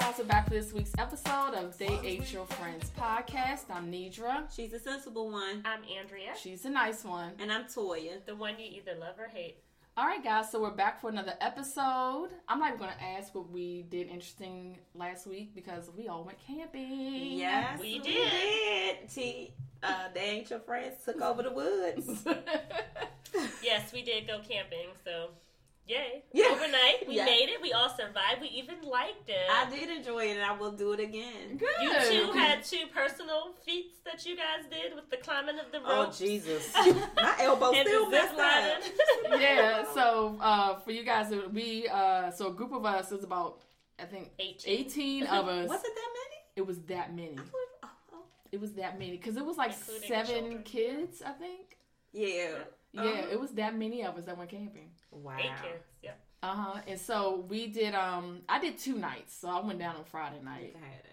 guys, we're back for this week's episode of They Ain't Your Friends podcast. I'm Nidra. She's a sensible one. I'm Andrea, She's a nice one. And I'm Toya. the one you either love or hate. All right, guys, so we're back for another episode. I'm not even going to ask what we did interesting last week because we all went camping. Yes, We we did. did. T, uh, they ain't your friends took over the woods. Yes, we did go camping, so yay. Yeah. Overnight, we Yeah. made it. We all survived. We even liked it. I did enjoy it, and I will do it again. Good. You two had two personal feats that you guys did with the climbing of the road. Oh. Jesus, my elbow and still messed up. yeah, so uh, for you guys, we, uh, so a group of us is about, I think, 18. 18 of us. Was it that many? It was that many. I oh, oh. It was that many because it was like Including seven children. kids, I think. Yeah. Yeah, Uh-huh. it was that many of us that went camping. Wow. Eight kids. Yep. Uh huh. And so we did. Um, I did two nights. So I went down on Friday night. can have that.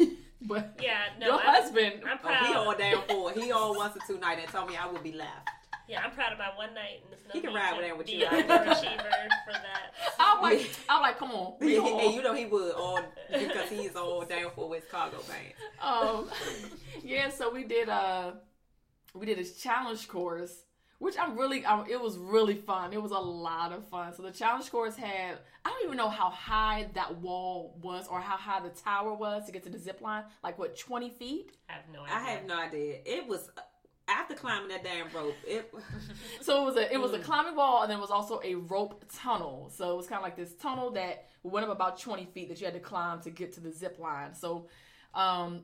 Yeah, but Yeah, no, your I'm, husband. I'm Oh, he all down for it. He all wants a two night and told me I would be left. yeah, I'm proud of my one night. And it's no He can ride with that with you. an overachiever for that. I'm like, I'm like, come on. we all- and you know he would all because he's all down for his cargo pants. um, yeah. So we did. Uh, we did a challenge course, which I'm really. Um, it was really fun. It was a lot of fun. So the challenge course had. I don't even know how high that wall was or how high the tower was to get to the zip line. Like what, 20 feet? I have no idea. I have no idea. It was after climbing that damn rope. It So it was a it was a Mm. climbing wall, and then it was also a rope tunnel. So it was kind of like this tunnel that went up about twenty feet that you had to climb to get to the zip line. So, um,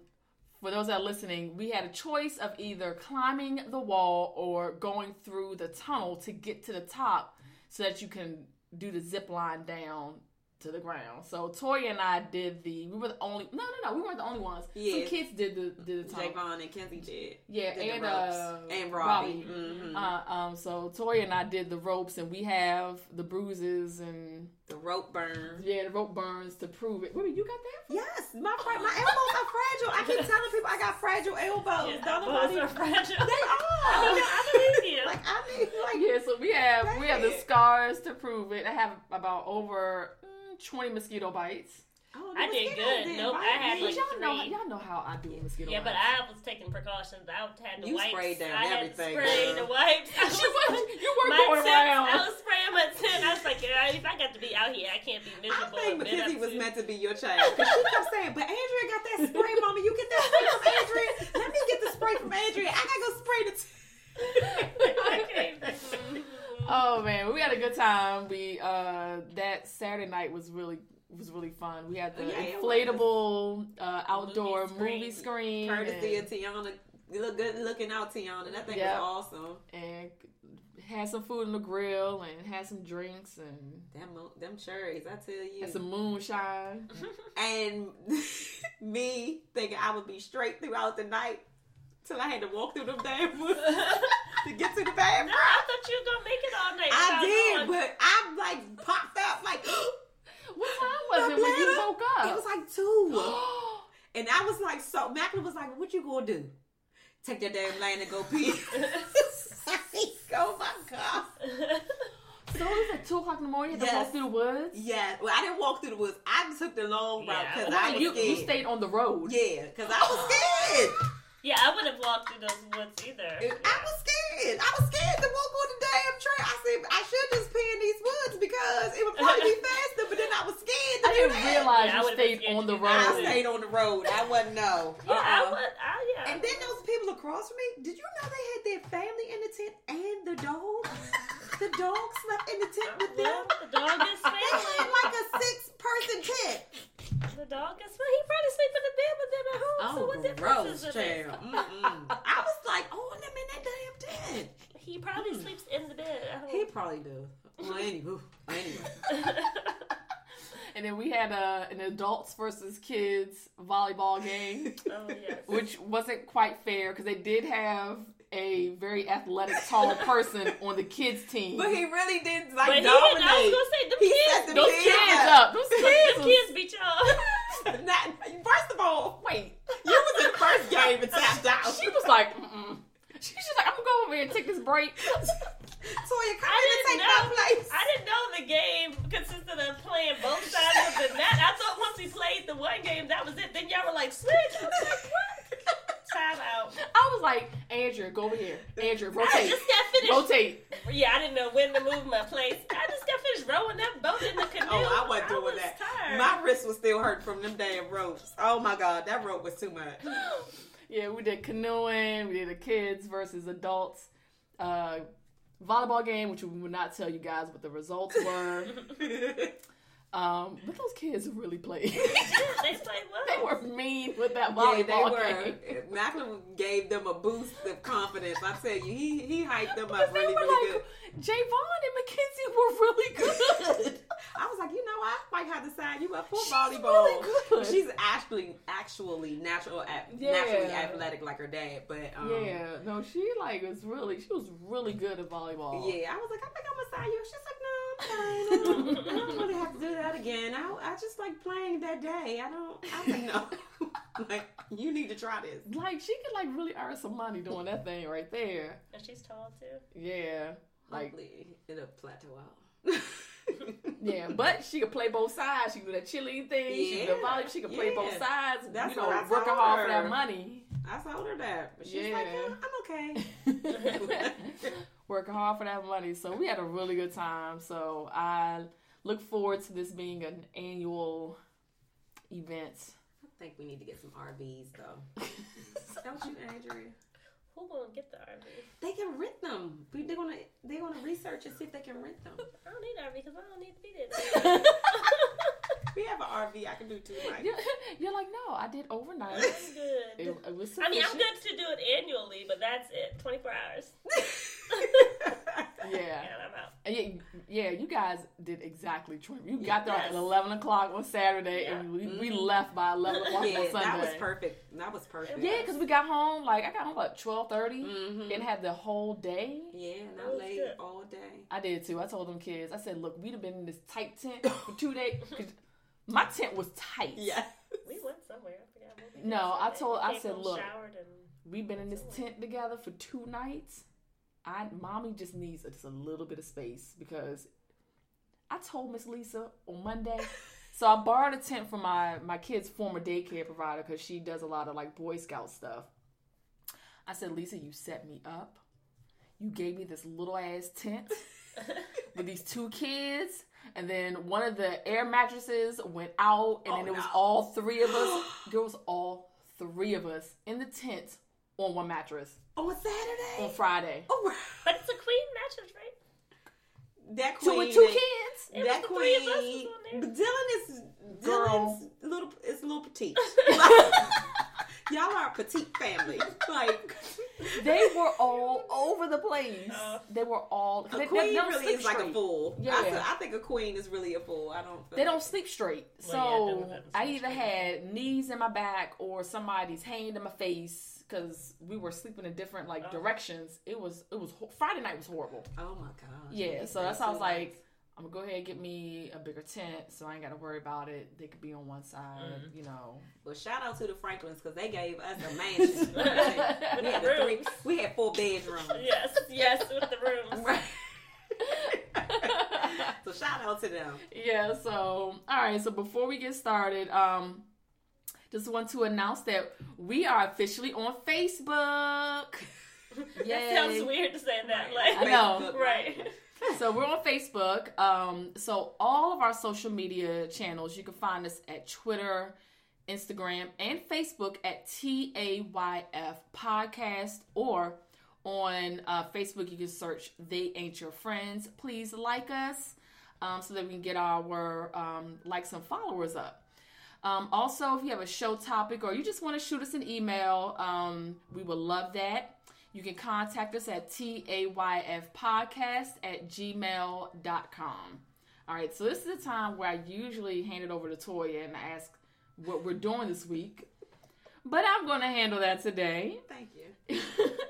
for those that are listening, we had a choice of either climbing the wall or going through the tunnel to get to the top, so that you can do the zip line down to the ground. So Toya and I did the. We were the only. No, no, no. We weren't the only ones. Yeah. Some kids did the did the tunnel. Javon and Kenzie did. Yeah, did the and ropes. uh, and Robbie. Mhm. uh, um, so Toya and I did the ropes, and we have the bruises and the rope burns. yeah, the rope burns to prove it. Wait, you got that? Yes, my fra- my elbows are fragile. I keep telling people I got fragile elbows. Yeah, Don't elbows nobody. are fragile. They are. I mean, I believe you. like I need like Yeah, so we have we have the scars to prove it. I have about over mm, twenty mosquito bites. Oh, I did good. didn't Nope, bite I had, me. But like, y'all know three. y'all know how I do with mosquito Yeah, but. I was taking precautions. I had the You wipes. sprayed down I had everything, sprayed the wipes. I you was- were you were my going tent, around. I was spraying my tent. I was like, yeah, if I got to be out here, I can't be I miserable. think and Mackenzie was to- meant to be your child. Because she kept saying, but Andrea got that spray, mama. You get that spray from Andrea. Let me get the spray from Andrea. I gotta go spray the t- Okay. Oh man, we had a good time. We uh that Saturday night was really was really fun. We had the Yeah, inflatable uh, outdoor Movie movie screen. screen, Courtesy and, of Tiana. You look good looking out, Tiana. That thing Yeah. was awesome. and had some food on the grill and had some drinks and Them, them cherries, I tell you. had some moonshine. and me thinking I would be straight throughout the night till I had to walk through them damn woods to get to the no, bathroom. I thought you were gonna make it all night. I did, going. but I like popped up like What time was it when you woke up? it was like two, and I was like, so Macklin was like, "What you gonna do? Take that damn lane and go pee?" oh my god! so it was like two o'clock in the morning. You had to Yes. walk through the woods. Yeah, well, I didn't walk through the woods. I took the long route because Well, I was you, scared. you stayed on the road. Yeah, because I was scared. yeah, I wouldn't have walked through those woods either. I was scared. I was scared to walk on the damn trail. I said I should just pee in these woods because it would probably be faster. But then I was scared to I do didn't that. realize Yeah, I you would've stayed on the road. I stayed on the road. I wouldn't know. Yeah, I Uh-uh. would. I, yeah. And then those people across from me, did you know they had their family in the tent and the dog? the dog slept in the tent with them. well, the dog is family. They had like a six-person tent. The dog is family. He probably sleep in the bed with them at home. so oh, what difference is it? I was like, oh, and them in that damn tent. He probably Mm. sleeps in the bed He probably do. Well, anywho, anyway. And then we had uh, an adults versus kids volleyball game, oh yes. which wasn't quite fair because they did have a very athletic, tall person on the kids team. But he really did like But he didn't. I was gonna say them He kids. set them Those kids kids up. up. Those kids. was- kids beat y'all. Not, first of all, Wait, you was in the first game and tapped out. she was like, Mm-mm. She was just like, I'm gonna go over here and take this break. Toya, come I in and take know. my place. I didn't know the game consisted of playing both sides of the net. I thought once we played the one game, that was it. Then y'all were like, switch. I was like, what? Time out. I was like, Andrew, go over here. Andrew, I rotate. just got finished. Rotate. Yeah, I didn't know when to move my place. I just got finished rowing that boat in the canoe. Oh, I wasn't doing was that. Tired. My wrist was still hurt from them damn ropes. Oh my god, that rope was too much. Yeah, we did canoeing. We did a kids versus adults uh, volleyball game, which we would not tell you guys what the results were. um, but those kids really played. they played well. they were mean with that Yeah, volleyball they were. game. Macklin gave them a boost of confidence. I tell you, he he hyped them Because up they really, were really like, good. Javon and Mackenzie were really good. I was like, you know, I might have to sign you up for She's volleyball. really good. She's actually actually natural, a- Yeah. naturally athletic like her dad. But um, yeah, no, she like was really, she was really good at volleyball. Yeah, I was like, I think I'm gonna sign you. She's like, no, I'm fine. I don't, I don't really have to do that again. I, I just like playing that day. I don't. I was like, no. like, you need to try this. Like she could like really earn some money doing that thing right there. And she's tall too. Yeah, like Hopefully, it'll plateau out. yeah, but she could play both sides. She could do that cheerleading thing. She could do Yeah. volleyball. She could play both sides. That's you what know, I working hard for her. that money. I told her that, but she's like, Yeah. yeah, I'm okay. working hard for that money. So we had a really good time. So I look forward to this being an annual event. I think we need to get some RVs though. Don't you, Adrian? Who gonna get the RV? They can rent them. They're gonna they're gonna research and see if they can rent them. I don't need an RV because I don't need to be there. We have an RV I can do two nights. You're, you're like, no, I did overnight. I'm good. It, it was I mean, I'm good to do it annually, but that's it. 24 hours. Yeah. And I'm out. And yeah, yeah, you guys did exactly 20. You got there Yes. at 11 o'clock on Saturday, and we, we Mhm. left by 11 o'clock yeah, on Sunday. that was perfect. That was perfect. Yeah, because we got home, like, I got home at 12.30 hmm and had the whole day. Yeah, and That I laid good. all day. I did too. I told them kids, I said, look, we'd have been in this tight tent for two days. 'cause My tent was tight. Yeah, we went somewhere. I forgot we No, I told- I said, look. And We've been in this tent together for two nights. I mommy just needs just a little bit of space because I told Miss Lisa on Monday. so I borrowed a tent from my my kid's former daycare provider because she does a lot of like Boy Scout stuff. I said, Lisa, you set me up. You gave me this little ass tent with these two kids, and then one of the air mattresses went out, and Oh, then it was all three of us. There was all three of us in the tent on one mattress Oh, on Saturday. on Friday. Oh, But it's a queen mattress, right? that Two queen. with two kids. It was That the three of us queen. on there. But Dylan is Girl. Dylan's little. It's a little petite. Y'all are a petite family. Like They were all over the place. Oh. They were all. a they, queen they really sleep is like a fool. Yeah. I, I think a queen is really a fool. I don't. Feel They don't sleep straight. Well, So yeah, Dylan doesn't I either straight. had knees in my back or somebody's hand in my face because we were sleeping in different like Oh. directions. It was it was Friday night was horrible. Oh my god. Yeah, so that's how I was like, I'm gonna go ahead and get me a bigger tent so I ain't gotta worry about it. They could be on one side, Mm-hmm. you know. Well, shout out to the Franklins because they gave us a mansion. we, had the three, we had four bedrooms. Yes, yes, with the rooms. Right. so shout out to them. yeah, so all right, so before we get started, um just want to announce that we are officially on Facebook. That sounds weird to say that. Like, I know. Right? so we're on Facebook. Um, so all of our social media channels, you can find us at Twitter, Instagram, and Facebook at TAYF Podcast, or on uh, Facebook you can search "They Ain't Your Friends." Please like us um, so that we can get our um, likes and followers up. Um, also, if you have a show topic or you just want to shoot us an email, um, we would love that. You can contact us at tayfpodcast at gmail.com. All right, so this is the time where I usually hand it over to Toya and ask what we're doing this week. But I'm going to handle that today. Thank you.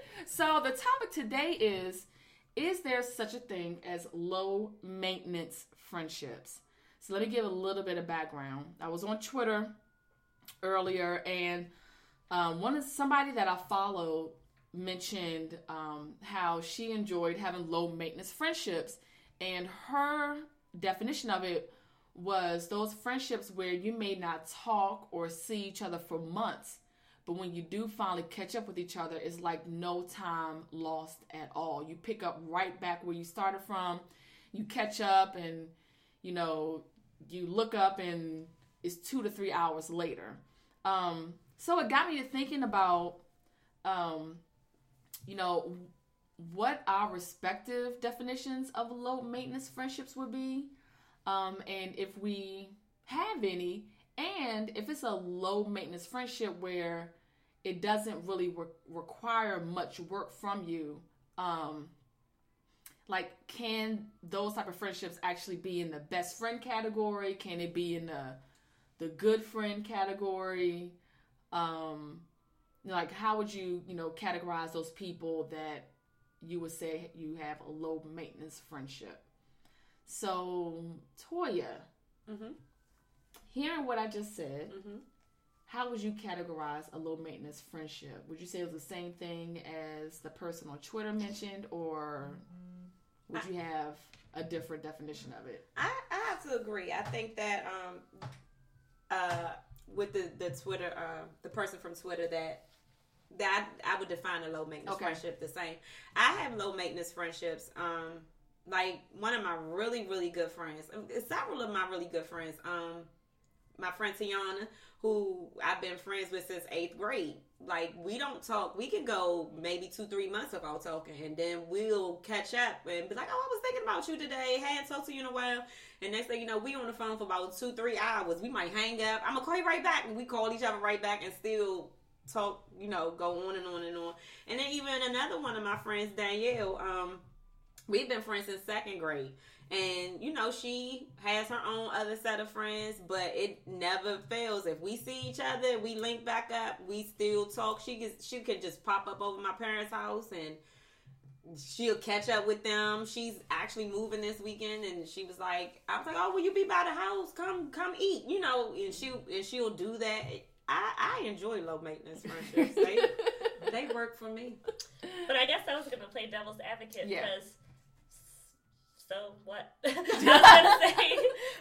so the topic today is is there such a thing as low maintenance friendships so let me give a little bit of background i was on twitter earlier and um, one of somebody that i follow mentioned um, how she enjoyed having low maintenance friendships, and her definition of it was those friendships where you may not talk or see each other for months, but when you do finally catch up with each other, it's like no time lost at all. You pick up right back where you started from. You catch up, and you know you look up, and it's two to three hours later. Um, so it got me to thinking about, um, you know, what our respective definitions of low maintenance friendships would be, um, and if we have any, and if it's a low maintenance friendship where it doesn't really re- require much work from you, um, like can those type of friendships actually be in the best friend category? Can it be in the the good friend category? Um, like how would you you know categorize those people that you would say you have a low maintenance friendship? So Toya, Mm-hmm. hearing what I just said, Mm-hmm. how would you categorize a low maintenance friendship? Would you say it was the same thing as the person on Twitter mentioned, or would you have a different definition of it? I, I have to agree. I think that um uh with the the Twitter uh the person from Twitter that that I would define a low maintenance Okay. friendship the same. I have low maintenance friendships. Um like one of my really really good friends. Several of my really good friends. Um my friend Tiana, who I've been friends with since eighth grade. Like we don't talk. We can go maybe two, three months without talking, and then we'll catch up and be like, "Oh, I was thinking about you today. Hadn't talked to you in a while." And next thing you know, we on the phone for about two, three hours. We might hang up. I'm gonna call you right back, and we call each other right back, and still talk. You know, go on and on and on. And then even another one of my friends, Danielle. Um, we've been friends since second grade and you know she has her own other set of friends but it never fails. If we see each other we link back up we still talk. She gets she could just pop up over my parents house and she'll catch up with them. She's actually moving this weekend and she was like i was like oh will you be by the house? Come come eat you know and she and she'll do that. I i enjoy low maintenance friendships. They they work for me. But I guess I was gonna play devil's advocate Yeah. So what? I was gonna say,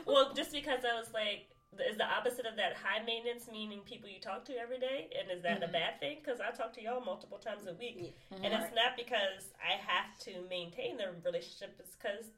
well, just because I was like, is the opposite of that high maintenance meaning people you talk to every day, and is that a mm-hmm. bad thing? Because I talk to y'all multiple times a week, and it's mm-hmm. not because I have to maintain the relationship. It's because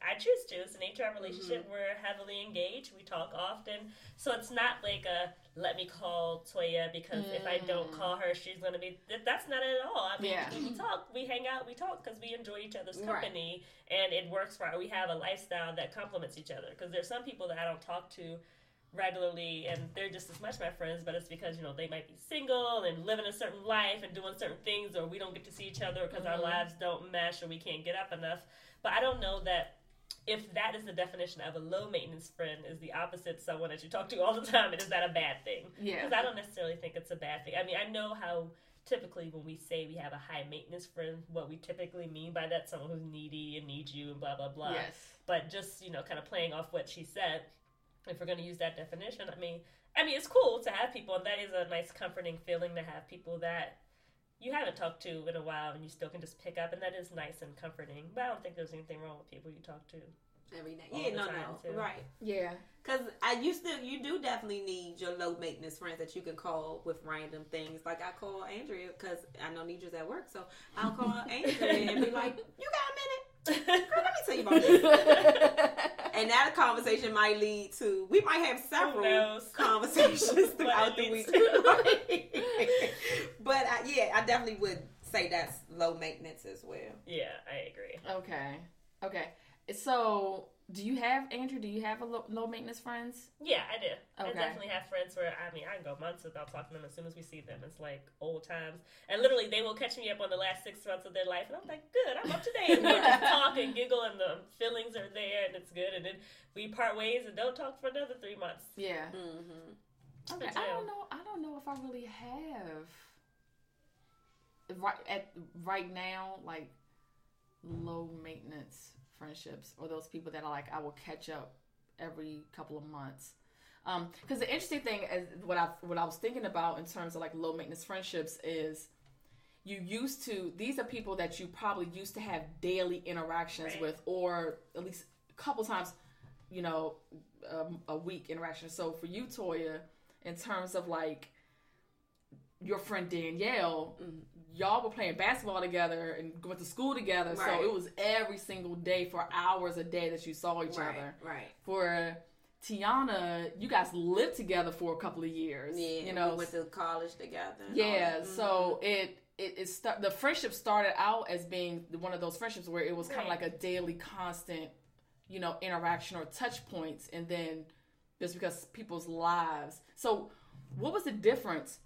I choose to. It's the nature of our relationship. We're heavily engaged. We talk often. So it's not like a let me call Toya because if I don't mm. call her, she's going to be. That's not it at all. I mean, Yeah. we talk, we hang out, we talk because we enjoy each other's Right. company and it works for We have a lifestyle that complements each other because there's some people that I don't talk to regularly and they're just as much my friends but it's because you know they might be single and living a certain life and doing certain things or we don't get to see each other because our mm-hmm. lives don't mesh or we can't get up enough but i don't know that if that is the definition of a low maintenance friend is the opposite someone that you talk to all the time and is that a bad thing Yeah. because i don't necessarily think it's a bad thing i mean i know how typically when we say we have a high maintenance friend what we typically mean by that someone who's needy and needs you and blah blah blah Yes. but just you know kind of playing off what she said if we're going to use that definition i mean i mean it's cool to have people and that is a nice comforting feeling to have people that you haven't talked to in a while and you still can just pick up and that is nice and comforting but i don't think there's anything wrong with people you talk to every day All yeah no no too. right Yeah. Cause I you still you do definitely need your low maintenance friends that you can call with random things. Like I call Andrea because I know Nidra's at work, so I'll call Andrea and be like, "You got a minute? Girl, let me tell you about this." And that conversation might lead to we might have several conversations throughout the week. Leads but I, yeah, I definitely would say that's low maintenance as well. yeah i agree okay. Okay. So, do you have Andrew? Do you have a low, low maintenance friends? yeah i do Okay. i definitely have friends where i mean i can go months without talking to them as soon as we see them it's like old times and literally they will catch me up on the last six months of their life and i'm like good i'm up to date and we'll just talk and giggle and the feelings are there and it's good and then we part ways and don't talk for another three months Yeah. Mm-hmm. Okay. I don't know. I don't know if I really have right at right now like low maintenance friendships or those people that are like I will catch up every couple of months. Um, because the interesting thing is what I what I was thinking about in terms of like low maintenance friendships is you used to these are people that you probably used to have daily interactions Right. with or at least a couple times you know um, a week interaction so for you toya in terms of like your friend danielle y'all were playing basketball together and went to school together Right. so it was every single day for hours a day that you saw each right, other right. for tiana you guys lived together for a couple of years Yeah, you know we went to college together. yeah, so mm-hmm. it it, it start, the friendship started out as being one of those friendships where it was kind of like a daily, constant, you know, interaction or touch points, and then just because people's lives. So, what was the difference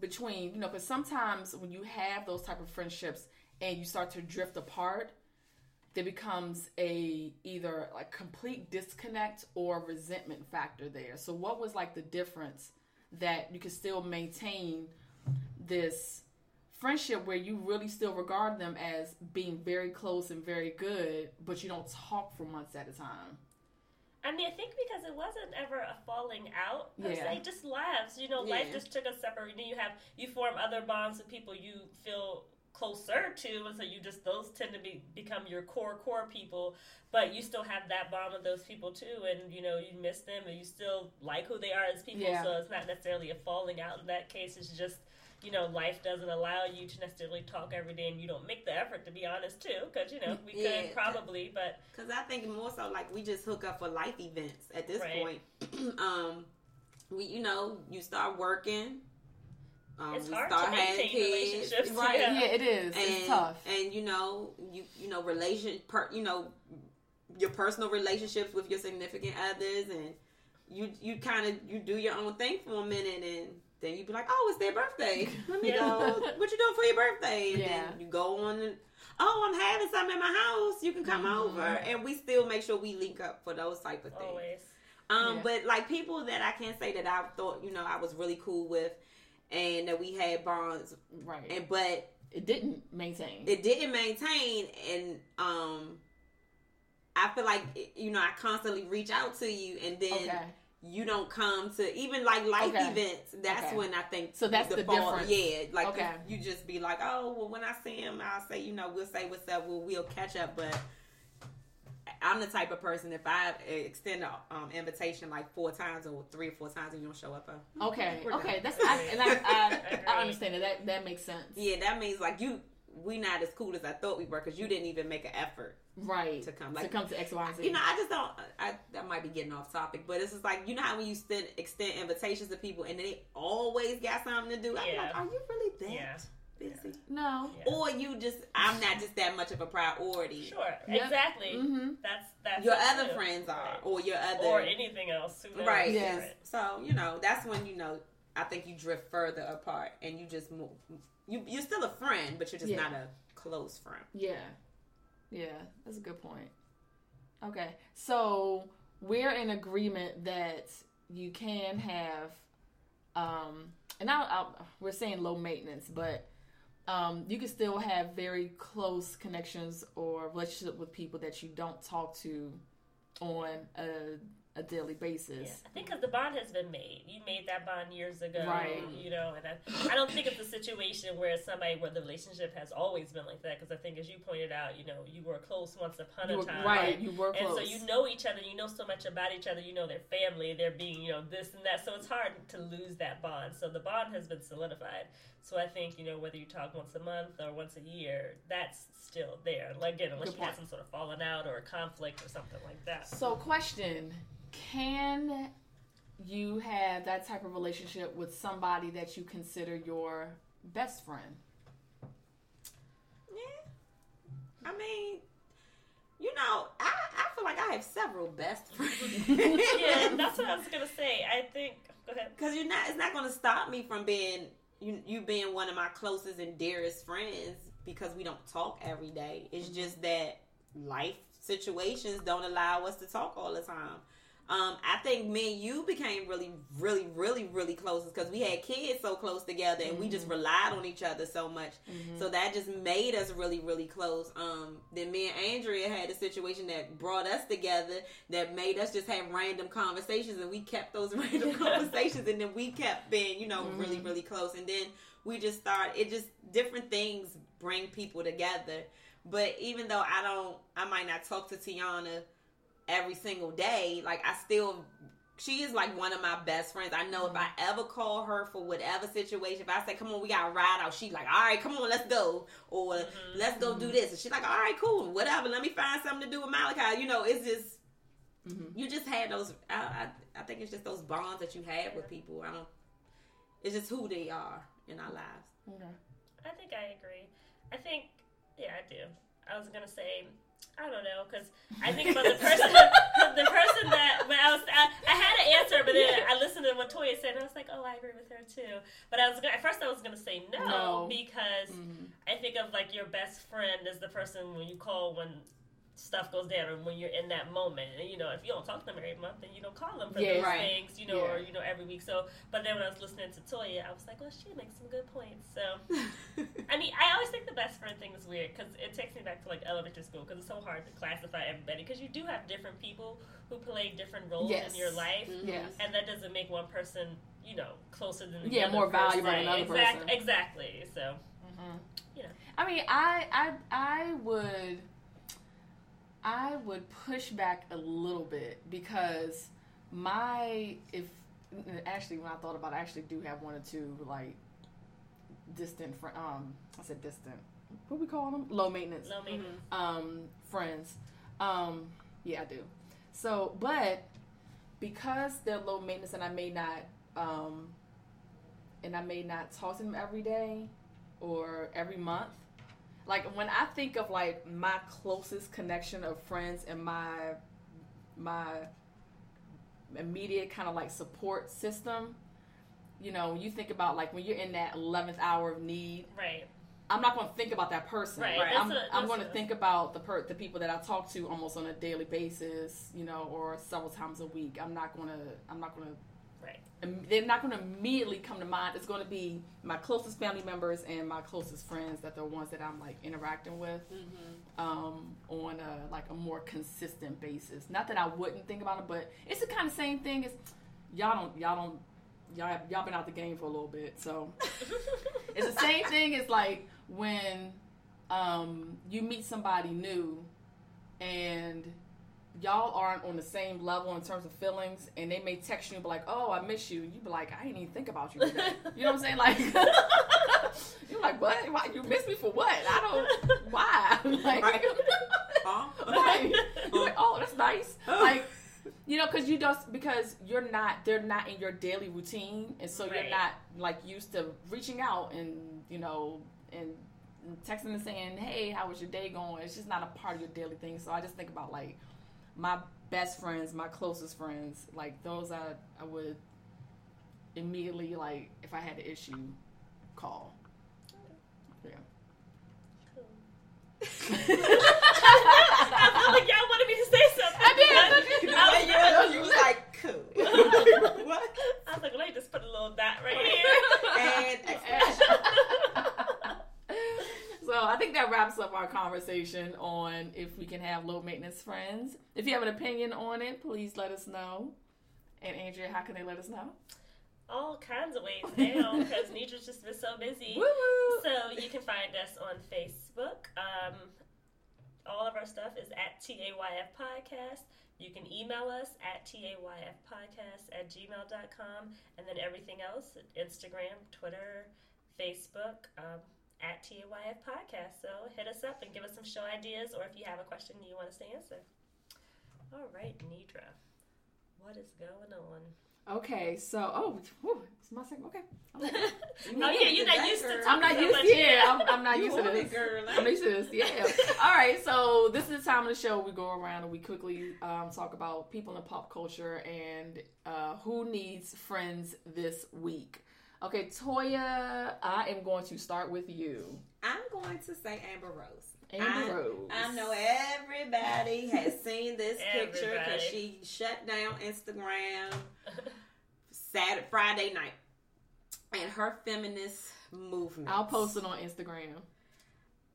between you know? Because sometimes when you have those type of friendships and you start to drift apart, there becomes a either like complete disconnect or resentment factor there. So, what was like the difference that you could still maintain this friendship where you really still regard them as being very close and very good, but you don't talk for months at a time. I mean, I think because it wasn't ever a falling out per Yeah. se, just lives. You know, life just took us separate. And then you have you form other bonds with people you feel closer to, and so you just those tend to be become your core core people. But you still have that bond with those people too, and you know you miss them, and you still like who they are as people. Yeah. So it's not necessarily a falling out in that case. It's just you know life doesn't allow you to necessarily talk every day, and you don't make the effort to be honest too, because you know we Yeah. could probably, but Because I think more so like we just hook up for life events at this Right. point. um, we you know you start working. Um, It's we hard start to having maintain kids, relationships, right? Yeah. Yeah, it is. And it's tough. and you know you you know relation per you know your personal relationships with your significant others and you you kind of you do your own thing for a minute and then you'd be like oh it's their birthday let me Yeah. go what you doing for your birthday and Yeah. then you go on and oh I'm having something in my house you can come Mhm. over and we still make sure we link up for those type of things always. um, Yeah. but like people that I can say that I thought you know I was really cool with and that we had bonds right. and but it didn't maintain. it didn't maintain and um i feel like you know i constantly reach out to you and then okay. You don't come to even like life Okay. events that's Okay. when i think So that's the fall- difference. yeah like Okay. you, you just be like oh well when i see him i'll say you know we'll say what's up we'll, we'll catch up but I'm the type of person if I extend an um, invitation like four times or three or four times and you don't show up, uh, Okay. We're done. Okay. That's I, and I, I, I understand it. That that makes sense. yeah, that means like you we not as cool as I thought we were because you didn't even make an effort Right. to come. Like to Like come to X, Y, and Z. You know, I just don't. I that might be getting off topic, but it's just like you know how when you extend, extend invitations to people and they always got something to do. I'm Yeah. like, are you really that Yeah. busy? no. Yeah. Or you just I'm not just that much of a priority. Sure, Yep. exactly. Mm-hmm. That's that's Your other too. friends are, Right. or your other or anything else. Right. Yes. Right. So you know that's when you know I think you drift further apart and you just move. You you're still a friend, but you're just Yeah. not a close friend. Yeah. Yeah, that's a good point. Okay. So we're in agreement that you can have um and I, I we're saying low maintenance, but um you can still have very close connections or relationship with people that you don't talk to on a a daily basis. Yeah. I think because the bond has been made. You made that bond years ago, Right. You know, and I, I don't think it's a situation where somebody where the relationship has always been like that. Because I think, as you pointed out, you know, you were close once upon You a were, time, right, you were And close. so you know each other, you know so much about each other, you know their family, they're being, you know, this and that. So it's hard to lose that bond. So the bond has been solidified. So I think, you know, whether you talk once a month or once a year, that's still there. Like, again, unless Good you had some sort of falling out or a conflict or something like that. So, question: Can you have that type of relationship with somebody that you consider your best friend? Yeah. I mean, you know, I, I feel like I have several best friends. yeah, that's what I was gonna say. I think. Go ahead. Because you're not, it's not going to stop me from being you, you being one of my closest and dearest friends because we don't talk every day. It's mm-hmm. just that life situations don't allow us to talk all the time. Um, I think me and you became really, really, really, really close because we had kids so close together and we just relied on each other so much. So that just made us really, really close. Um, then me and Andrea had a situation that brought us together that made us just have random conversations and we kept those random conversations and then we kept being, you know, really, really close. And then we just started, it just different things bring people together. But even though I don't, I might not talk to Tiana every single day. Like I still, she is like one of my best friends. I know if I mm-hmm. ever call her for whatever situation, if I say, "Come on, we got to ride out," she's like, "All right, come on, let's go," or mm-hmm. "Let's go do mm-hmm. this," and she's like, "All right, cool, whatever. Let me find something to do with Malachi." You know, it's just you just had those. I, I I think it's just those bonds that you have with people. I don't. It's just who they are in our lives. Okay. I think I agree. I think, yeah, I do. I was gonna say, I don't know, because I think about the person, the person that when I was, I, I had an answer, but then I listened to what Toya said, and I was like, oh, I agree with her too. But I was gonna, at first I was gonna say no, No. because Mhm. I think of like your best friend as the person when you call when stuff goes down or when you're in that moment. And you know, if you don't talk to them every month, then you don't call them for Yeah, those right. things, you know, or you know every week. So, but then when I was listening to Toya, I was like, well, she makes some good points. So. I mean, I always think the best friend thing is weird because it takes me back to like elementary school because it's so hard to classify everybody because you do have different people who play different roles Yes. in your life, Yes. and that doesn't make one person, you know, closer than the Yeah, other more valuable than another Exact- person. Exactly. So Mhm. Yeah. I mean, I, I, I would, I would push back a little bit because my if actually when I thought about, it, I actually do have one or two like distant friend. Um, I said distant. What we call them? Low maintenance low maintenance. um, friends. Um, yeah, I do. So, but because they're low maintenance and I may not, um, and I may not talk to them every day or every month. Like when I think of like my closest connection of friends and my my immediate kind of like support system, you know, you think about like when you're in that eleventh hour of need, Right. I'm not going to think about that person. Right. Right. I'm, I'm going to think about the per- the people that I talk to almost on a daily basis, you know, or several times a week. I'm not going to I'm not going to Right. they're not going to immediately come to mind. It's going to be my closest family members and my closest friends that are the ones that I'm like interacting with Mm-hmm. um, on a like a more consistent basis. Not that I wouldn't think about it, but it's the kind of same thing as y'all don't y'all don't y'all y'all been out the game for a little bit, so it's the same thing as like when um, you meet somebody new and y'all aren't on the same level in terms of feelings and they may text you and be like, Oh, I miss you. You be like, I didn't even think about you today. You know what I'm saying? Like you're like, What? Why you miss me for what? I don't why? like, Right. Huh? like, you're like, oh, that's nice. Oh. Like, you know, because you just because you're not, they're not in your daily routine, and so Right. you're not like used to reaching out and you know and texting and saying, hey, how was your day going? It's just not a part of your daily thing. So I just think about like my best friends, my closest friends, like those I I would immediately like if I had an issue, call. Yeah. I felt like y'all wanted me to say something. I did, I thought you- was, you was like, cool. what? I was like, let me just put a little dot right here. And so I think that wraps up our conversation on if we can have low maintenance friends. If you have an opinion on it, please let us know. And Andrea, how can they let us know? All kinds of ways now because Nidra's just been so busy. Woo woo! So you can find us on Facebook. Um, all of our stuff is at TAYF Podcast. You can email us at TAYFpodcast at gmail.com. And then everything else Instagram, Twitter, Facebook, um, at TAYF Podcast. So hit us up and give us some show ideas or if you have a question you want us to answer. All right, Nidra. What is going on? Okay, so oh, whew, it's my second. Okay, oh, yeah, you're not used to I'm I'm not so used. much. Yeah, I'm, I'm not you used to this. it, girl. I'm used to this. Yeah. All right. So this is the time of the show we go around and we quickly um, talk about people in pop culture and uh, who needs friends this week. Okay, Toya, I am going to start with you. I'm going to say Amber Rose. Amber I- Rose. I know everybody has seen this picture because she shut down Instagram Saturday, Friday night, and her feminist movement. I'll post it on Instagram.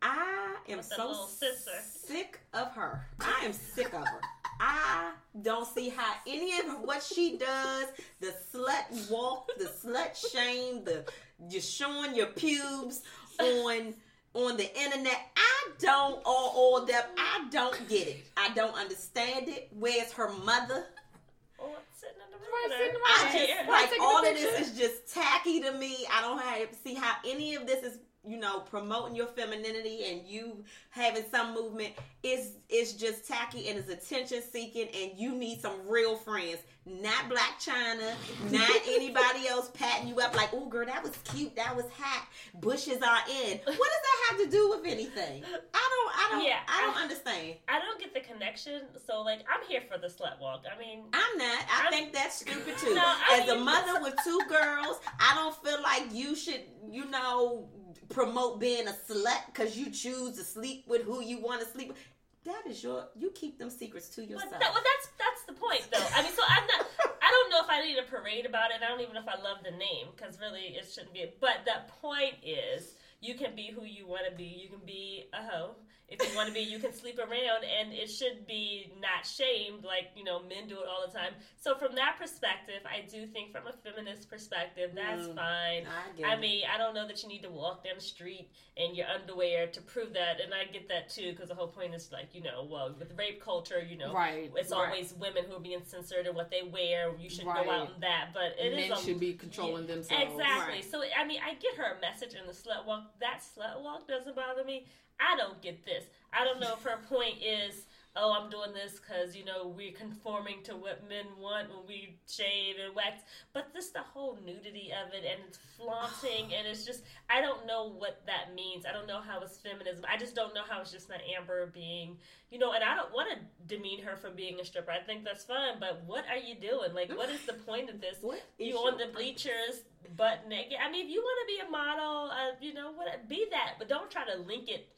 I am so sister. sick of her. I am sick of her. I don't see how any of what she does, the slut walk, the slut shame, the just showing your pubes on on the internet. I don't or all that. I don't get it. I don't understand it. Where's her mother? Oh, I'm sitting in the room. I just here. like all of this is just tacky to me. I don't have see how any of this is you know promoting your femininity and you having some movement is is just tacky and is attention seeking and you need some real friends not Blac Chyna not anybody else patting you up like oh girl that was cute that was hot bushes are in what does that have to do with anything i don't i don't Yeah, i don't I- understand I don't get the connection. So like, I'm here for the slut walk. I mean, I'm not. I I'm- think that's stupid too. No, As a mother with two girls, I don't feel like you should, you know, promote being a slut because you choose to sleep with who you want to sleep with. That is your. You keep them secrets to yourself. that, well, that's that's the point, though. I mean, so I'm not. I don't know if I need a parade about it. I don't even know if I love the name because really it shouldn't be. But the point is, you can be who you want to be. You can be a hoe if you want to be. You can sleep around, and it should be not shamed like you know men do it all the time. So from that perspective, I do think from a feminist perspective, that's Mm. fine. I get I mean, I don't know that you need to walk down the street in your underwear to prove that, and I get that too because the whole point is like, you know, well, with rape culture, you know, right. it's right. always women who are being censored and what they wear. You should Right. go out in that, but it is men a, should be controlling themselves. exactly. Right. So I mean, I get her message in the slut walk. That slut walk doesn't bother me. I don't get this. I don't know if her point is. Oh, I'm doing this because you know we're conforming to what men want when we shave and wax, but just the whole nudity of it and it's flaunting and it's just I don't know what that means. I don't know how it's feminism. I just don't know how it's just not Amber being you know, and I don't want to demean her for being a stripper. I think that's fine, but what are you doing? Like, what is the point of this? What You on the bleachers, butt naked. I mean, if you want to be a model, uh, you know, what be that, but don't try to link it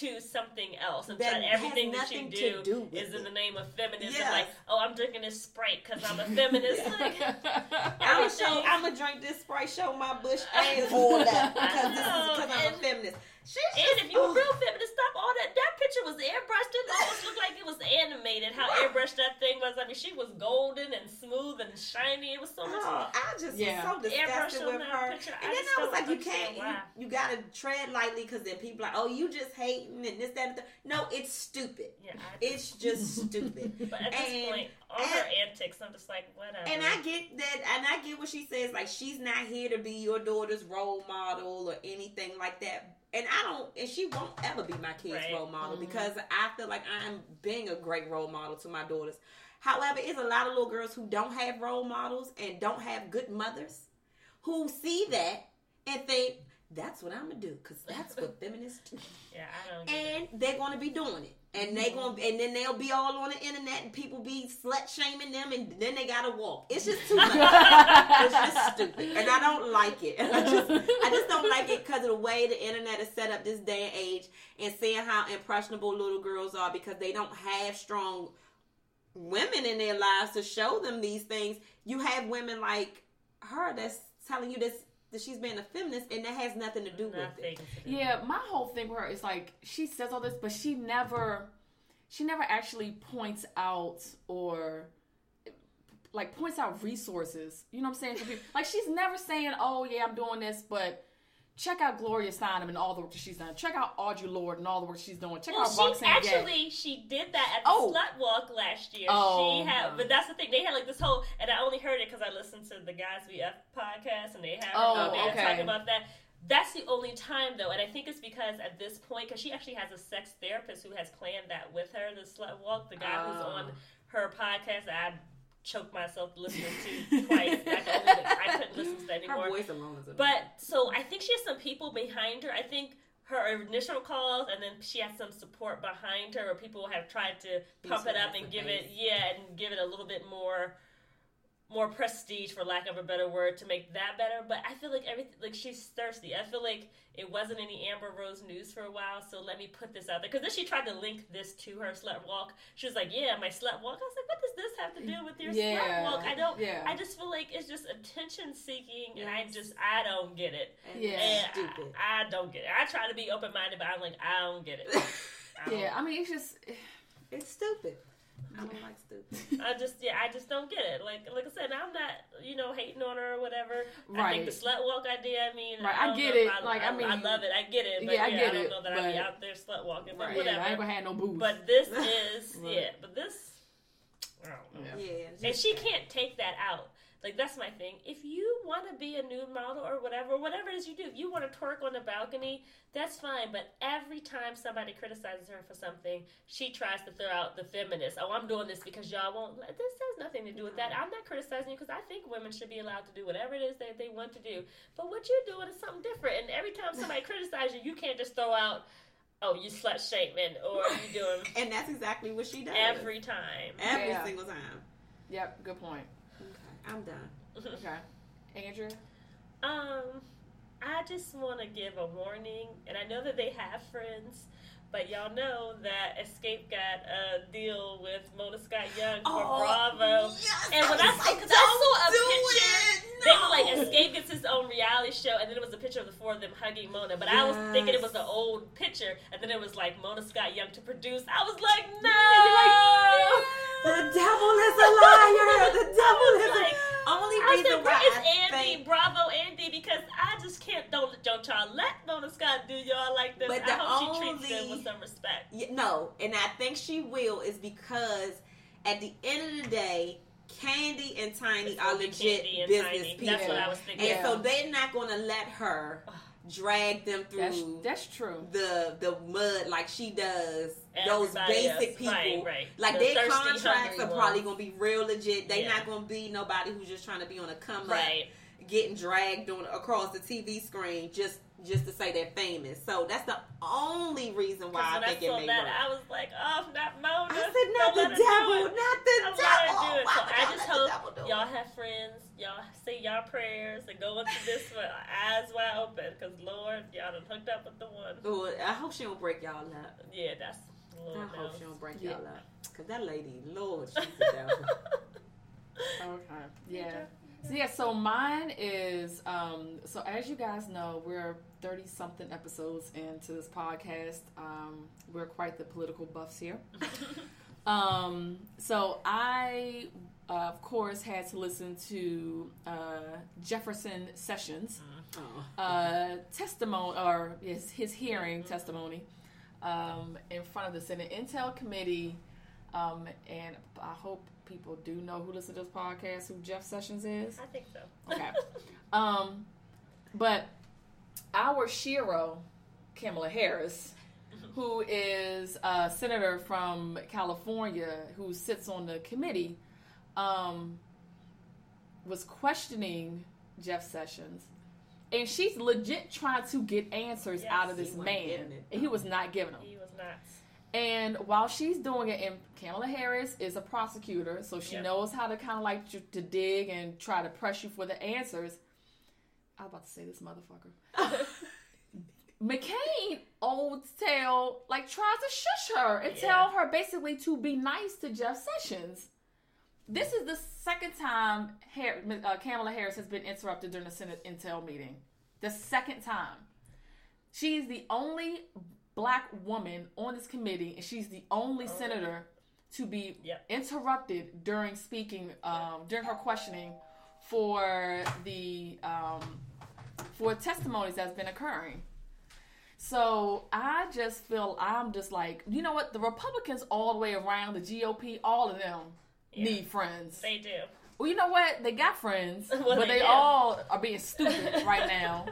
to something else and That everything that you do, do is in the name of feminism. Yes. Like, oh, I'm drinking this Sprite because I'm a feminist. Like, I'm gonna show. I'm gonna drink this Sprite, show my bush and all that because this is because I'm a feminist. She's And just- if you're a real feminist, to stop all that. That picture was airbrushed. It almost looked like it was animated. How airbrushed that thing was. I mean, she was golden and smooth and shiny. It was so much. Oh, I just Yeah. was so Airbrush disgusted with her. picture. I And then I was like, you can't, you, you gotta tread lightly because then people are like, oh, you just hating and this, that, and that. No, it's stupid. Yeah, It's just stupid. but at this and- point, all her antics, I'm just like, whatever. And I get that, and I get what she says. Like, she's not here to be your daughter's role model or anything like that. And I don't, and she won't ever be my kid's Right. role model Mhm. because I feel like I'm being a great role model to my daughters. However, it's a lot of little girls who don't have role models and don't have good mothers who see that and think that's what I'm gonna do because that's what feminists do yeah, I don't. Get it. and they're gonna be doing it. And they gonna and then they'll be all on the internet and people be slut shaming them and then they gotta walk. It's just too much. it's just stupid. And I don't like it. I just I just don't like it because of the way the internet is set up this day and age and seeing how impressionable little girls are because they don't have strong women in their lives to show them these things. You have women like her that's telling you this that she's being a feminist and that has nothing to do with it. do. Yeah, my whole thing with her is like she says all this, but she never, she never actually points out or like points out resources. You know what I'm saying? Like she's never saying, "Oh yeah, I'm doing this," but check out Gloria Steinem and all the work that she's done. Check out Audre Lorde and all the work she's doing. Check Well, out she Roxane Gay. actually she did that at the Oh. slut walk last year. Oh, she had, but that's the thing. They had like this whole, and I only heard it because I listened to the Guys VF podcast, and they had Oh, there okay. talking about that. That's the only time though, and I think it's because at this point, because she actually has a sex therapist who has planned that with her, the slut walk. The guy who's Oh. on her podcast, I choked myself listening to twice. I, could only, I couldn't listen to that anymore. Her voice alone is But so I think she has some people behind her. I think her initial calls, and then she has some support behind her, where people have tried to pump These it up and the give it, yeah, and give it a little bit more, more prestige, for lack of a better word, to make that better. But I feel like everything, like she's thirsty. I feel like it wasn't any Amber Rose news for a while, so let me put this out there. Because then she tried to link this to her slut walk. She was like, "Yeah, my slut walk." I was like, "What does this have to do with your Yeah. slut walk?" I don't. Yeah. I just feel like it's just attention seeking, and I just I don't get it. Yeah. And stupid. I, I don't get it. I try to be open minded, but I'm like I don't get it. I don't- Yeah, I mean it's just it's stupid. I don't like stupid. I just yeah, I just don't get it. Like like I said, I'm not you know hating on her or whatever. I Right. think the slut walk idea. I mean, Right, I don't get it. I, Like, I I, mean- I love it. I get it. But Yeah, I yeah, get I don't it, know that I'd be out there slut walking, but Right. whatever. Yeah, I ain't gonna have no booze. But this is Right. yeah, but this I don't know. Yeah. Yeah. And she can't take that out. Like that's my thing. If you want to be a nude model or whatever, whatever it is you do, if you want to twerk on the balcony, that's fine. But every time somebody criticizes her for something, she tries to throw out the feminist. Oh, I'm doing this because y'all won't. Let this has nothing to do with that. I'm not criticizing you because I think women should be allowed to do whatever it is that they want to do. But what you're doing is something different. And every time somebody criticizes you, you can't just throw out, "Oh, you slut shaming" or "You doing." And that's exactly what she does. Every time. Every Yeah. single time. Yep, good point. Okay, I'm done. Okay. Andrew? Um, I just want to give a warning, and I know that they have friends, but y'all know that Xscape got a deal with Mona Scott Young for Bravo. Yes, And when I was saw, like, because I saw a picture, it, they were like. Xscape gets his own reality show, and then it was a picture of the four of them hugging Mona. But I was thinking it was Yes. an old picture, and then it was like Mona Scott Young to produce. I was like, no! The devil is a liar. The devil is Like, a only I reason said, why where is Andy? think. Bravo, Andy, because I just can't. Don't don't y'all let Mona Scott do y'all like this. But I the hope she treats them with some respect. Yeah, no, and I think she will is because at the end of the day, Kandi and Tiny It's are legit Kandi business Tiny. people. That's what I was thinking. And Yeah. so they're not going to let her drag them That's through that's true. the the mud like she does those basic else. people. Right, right. Like The their contracts are probably gonna be real legit. They Yeah. not gonna be nobody who's just trying to be on a come up, Right. getting dragged on across the TV screen just just to say they're famous. So that's the only reason why I when I, think it may that, work. I was like, oh, not Mona. I said, not the let her do devil, not the Don't devil. her do it. So I just hope devil do it? y'all have friends. Y'all say y'all prayers and go into this with eyes wide open. Because Lord, y'all done hooked up with the one. Lord, I hope she don't break y'all up. Yeah, that's Lord I knows. hope she don't break Yeah. y'all up. Cause that lady, Lord, she's the devil. Okay. Yeah. So yeah, so mine is um so as you guys know, we're 30 something episodes into this podcast. Um we're quite the political buffs here. Um so I uh, of course had to listen to uh Jefferson Sessions Oh. uh testimony or his his hearing testimony um in front of the Senate Intel Committee um and I hope people do know who listen to this podcast who Jeff Sessions is. I think so. Okay. Um, but our Shiro, Kamala Harris, who is a senator from California who sits on the committee, um, was questioning Jeff Sessions. And she's legit trying to get answers Yes, out of this man. And he was not giving them. he was not. And while she's doing it, and Kamala Harris is a prosecutor, so she Yep. knows how to kind of like to, to dig and try to press you for the answers. I'm about to say this motherfucker. McCain old tell like tries to shush her and Yeah. tell her basically to be nice to Jeff Sessions. This is the second time Har- uh, Kamala Harris has been interrupted during the Senate Intel meeting. The second time. She's the only black woman on this committee, and she's the only senator to be Yep. interrupted during speaking, um, during her questioning for the um, for testimonies that's been occurring. So I just feel I'm just like, you know what? The Republicans all the way around the GOP, all of them Yeah. need friends. They do. Well, you know what? They got friends, Well, but they they all are being stupid right now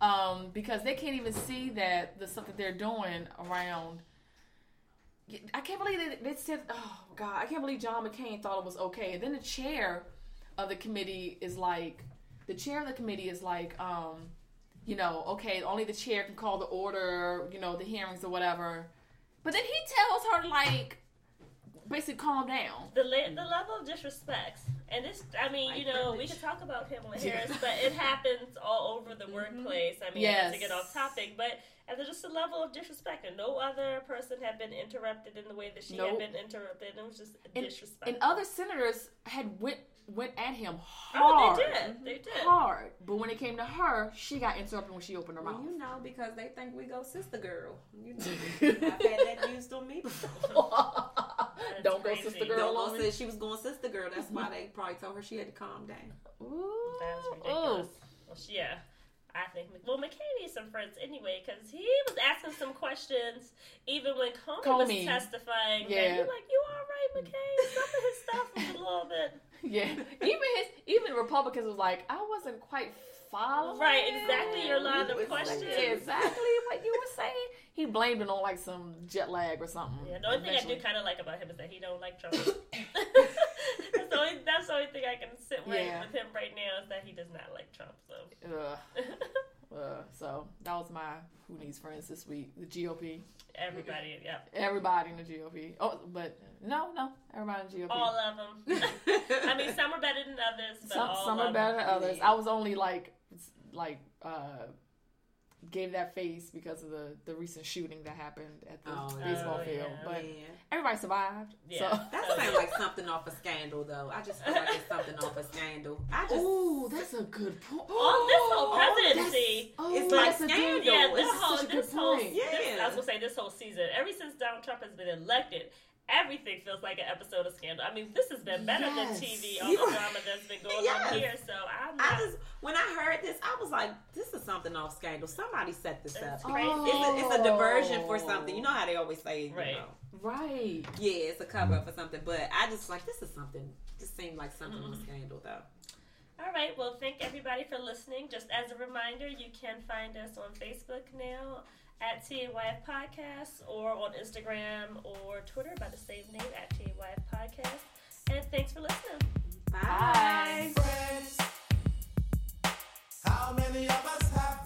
um, because they can't even see that the stuff that they're doing around. I can't believe that they said, "Oh God!" I can't believe John McCain thought it was okay. And then the chair of the committee is like, the chair of the committee is like, um, you know, okay, only the chair can call the order, you know, the hearings or whatever. But then he tells her like, basically calm down. The la- the level of disrespect, and this, I mean, you know, we privilege. could talk about Kamala Harris, but it happens all over the mm-hmm. workplace. I mean, Yes. not to get off topic, but and there's just a level of disrespect, and no other person had been interrupted in the way that she Nope. had been interrupted. It was just And- disrespect. And other senators had went went at him oh, hard. they did, they mm-hmm. did. Hard. But when it came to her, she got interrupted when she opened her Well, mouth. you know, because they think we go sister girl. You know, I've had that used on me before. That's Don't go sister girl. Don't on go me. she was going sister girl. That's why they probably told her she had to calm down. Ooh, That's ooh. ridiculous. Well, she- yeah. I think well, McCain needs some friends anyway because he was asking some questions even when Comey, Comey. was testifying. Yeah. Yeah, you're like, you all right, McCain? Some of his stuff was a little bit Yeah, even his even Republicans was like, I wasn't quite Right, exactly your line of was like, exactly what you were saying. He blamed it on like some jet lag or something. Yeah, the only thing I do kind of like about him is that he don't like Trump. that's, the only, that's the only thing I can sit with Yeah. with him right now is that he does not like Trump. So. Uh, so that was my who needs friends this week. The GOP, everybody, yeah, everybody in the GOP. Oh, but no, no, everybody in the GOP. all of them. I mean, some are better than others, but some some are better than others. I was only like like uh gave that face because of the the recent shooting that happened at the Oh, baseball yeah. field. Yeah. But yeah. everybody survived. Yeah. So That Oh, sounds like something off a scandal, though. I just feel like it's something off a scandal. I just. Ooh, that's a good point. On this whole Oh, presidency, that's- it's oh, like that's a good- scandal. Yeah, It's this such whole a good this whole point. this, I was gonna say this whole season. Ever since Donald Trump has been elected, everything feels like an episode of Scandal. I mean, this has been better Yes. than TV, all You- the drama that's been going Yes. on here. So I'm I just when I heard this, I was like, "This is something off scandal. Somebody set this It's up. crazy. It's a, it's a diversion for something. You know how they always say, you Right. know, Right. yeah, it's a cover up for something. But I just like this is something. This seemed like something on Mhm. scandal, though. All right. Well, thank everybody for listening. Just as a reminder, you can find us on Facebook now at TAYF Podcast or on Instagram or Twitter by the same name at TAYF Podcast. And thanks for listening. Bye. Bye. Friends, how many of us have